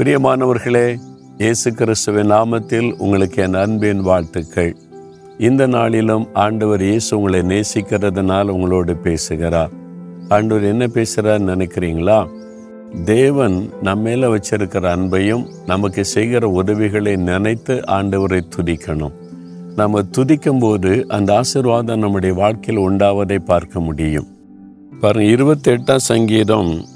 பிரியமானவர்களே இயேசு கிறிஸ்துவின் நாமத்தில் உங்களுக்கு என் அன்பின் வாழ்த்துக்கள். இந்த நாளிலும் ஆண்டவர் இயேசு உங்களை நேசிக்கிறதுனால் உங்களோடு பேசுகிறார். ஆண்டவர் என்ன பேசுகிறார் நினைக்கிறீங்களா? தேவன் நம்ம மேல வச்சிருக்கிற அன்பையும் நமக்கு செய்கிற உதவிகளை நினைத்து ஆண்டவரை துதிக்கணும். நம்ம துதிக்கும் போது அந்த ஆசீர்வாதம் நம்முடைய வாழ்க்கையில் உண்டாவதை பார்க்க முடியும். பாருங்க இருபத்தி எட்டாம் சங்கீதம்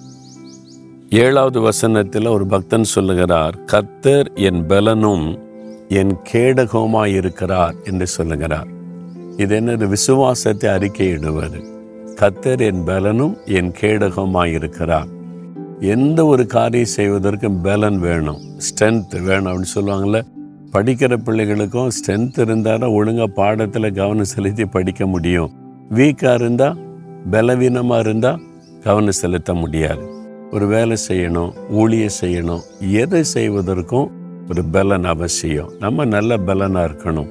ஏழாவது வசனத்தில் ஒரு பக்தன் சொல்லுகிறார் கர்த்தர் என் பலனும் என் கேடகமாக இருக்கிறார் என்று சொல்லுகிறார். இது என்னது? விசுவாசத்தை அறிக்கையிடுவது. கத்தர் என் பலனும் என் கேடகமாக இருக்கிறார் எந்த ஒரு காரியம் செய்வதற்கும் பலன் வேணும். ஸ்ட்ரென்த் வேணும் அப்படின்னு சொல்லுவாங்கள்ல படிக்கிற பிள்ளைகளுக்கும் ஸ்ட்ரென்த் இருந்தால் ஒழுங்காக பாடத்தில் கவனம் செலுத்தி படிக்க முடியும். வீக்காக இருந்தால் பலவீனமாக இருந்தால் கவனம் செலுத்த முடியாது. ஒரு வேலை செய்யணும் ஊழியம் செய்யணும் எதை செய்வதற்கும் ஒரு பலன் அவசியம். நம்ம நல்ல பலனாக இருக்கணும்.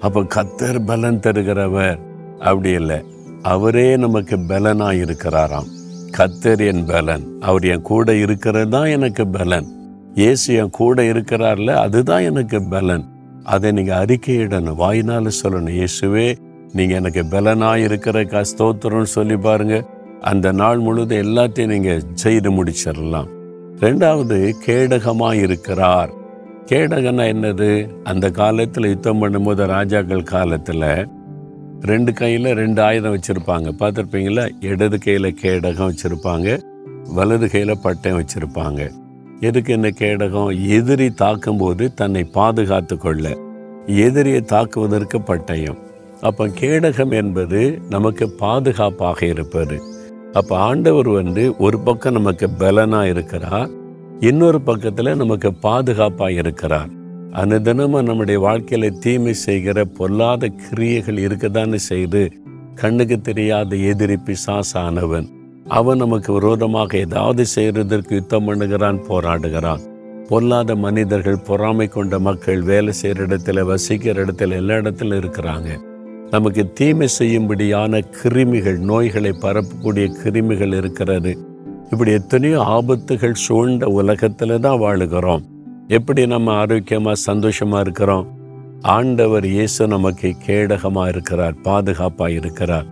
அப்போ கத்தர் பலன் தருகிறவர். அப்படி இல்லை. அவரே நமக்கு பலனாக இருக்கிறாராம். கத்தர் என் பலன். அவர் என் கூட இருக்கிறது தான் எனக்கு பலன். இயேசு என் கூட இருக்கிறார்ல அதுதான் எனக்கு பலன். அதை நீங்கள் அறிக்கையிடணும். வாய்னால சொல்லணும். இயேசுவே நீங்கள் எனக்கு பலனாக இருக்கிற ஸ்தோத்திரம்னு சொல்லி பாருங்க. அந்த நாள் முழுதும் எல்லாத்தையும் நீங்கள் செய்து முடிச்சிடலாம். ரெண்டாவது கேடகமாக இருக்கிறார். கேடகன்னா என்னது? அந்த காலத்தில் யுத்தம் பண்ணும்போது ராஜாக்கள் காலத்தில் ரெண்டு கையில் ரெண்டு ஆயுதம் வச்சுருப்பாங்க. பார்த்துருப்பீங்களா? இடது கையில் கேடகம் வச்சுருப்பாங்க வலது கையில் பட்டயம் வச்சுருப்பாங்க. எதுக்கு என்ன கேடகம்? எதிரி தாக்கும்போது தன்னை பாதுகாத்து கொள்ள. எதிரியை தாக்குவதற்கு பட்டயம். அப்போ கேடகம் என்பது நமக்கு பாதுகாப்பாக இருப்பது. அப்போ ஆண்டவர் வந்து ஒரு பக்கம் நமக்கு பலனாக இருக்கிறார் இன்னொரு பக்கத்தில் நமக்கு பாதுகாப்பாக இருக்கிறார். அனுதினமும் நம்முடைய வாழ்க்கையில தீமை செய்கிற பொல்லாத கிரியைகள் இருக்கதானே செய்து கண்ணுக்கு தெரியாத எதிரி பிசாசானவன் அவன் நமக்கு விரோதமாக ஏதாவது செய்கிறதற்கு யுத்தம் பண்ணுகிறான் போராடுகிறான். பொல்லாத மனிதர்கள் பொறாமை கொண்ட மக்கள் வேலை செய்கிற இடத்துல வசிக்கிற இடத்துல எல்லா இடத்துல இருக்கிறாங்க. நமக்கு தீமை செய்யும்படியான கிருமிகள் நோய்களை பரப்பக்கூடிய கிருமிகள் இருக்கிறது. இப்படி எத்தனையோ ஆபத்துகள் சூழ்ந்த உலகத்தில் தான் வாழுகிறோம். எப்படி நம்ம ஆரோக்கியமாக சந்தோஷமாக இருக்கிறோம்? ஆண்டவர் இயேசு நமக்கு கேடகமாக இருக்கிறார் பாதுகாப்பாக இருக்கிறார்.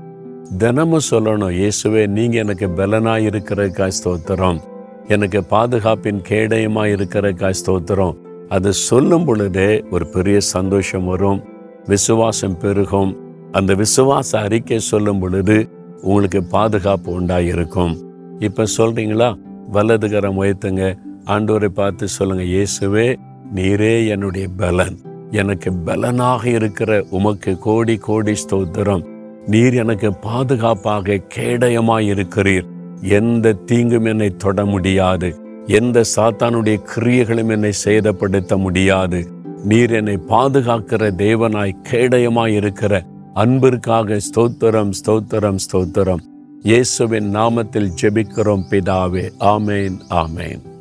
தினமும் சொல்லணும் இயேசுவே நீங்கள் எனக்கு பலனாக இருக்கிற ஸ்தோத்திரம். எனக்கு பாதுகாப்பின் கேடயமாக இருக்கிற ஸ்தோத்திரம். அது சொல்லும் பொழுதே ஒரு பெரிய சந்தோஷம் வரும் விசுவாசம் பெருகும் அந்த விசுவாச அறிக்கை சொல்லும் பொழுது உங்களுக்கு பாதுகாப்பு உண்டாயிருக்கும். இப்போ சொல்றீங்களா? வலதுகரம் உயர்த்துங்க ஆண்டோரை பார்த்து சொல்லுங்க இயேசுவே நீரே என்னுடைய பலன். எனக்கு பலனாக இருக்கிற உமக்கு கோடி கோடி ஸ்தோத்திரம். நீர் எனக்கு பாதுகாப்பாக கேடயமாய் இருக்கிறீர். எந்த தீங்கும் என்னை தொட முடியாது. எந்த சாத்தானுடைய கிரியைகளும் என்னை சேதப்படுத்த முடியாது. நீர் என்னை பாதுகாக்கிற தேவனாய் கேடயமாய் இருக்கிற அன்பிற்காக ஸ்தோத்திரம் ஸ்தோத்திரம் ஸ்தோத்திரம். இயேசுவின் நாமத்தில் ஜெபிக்கிறோம் பிதாவே. ஆமேன் ஆமேன்.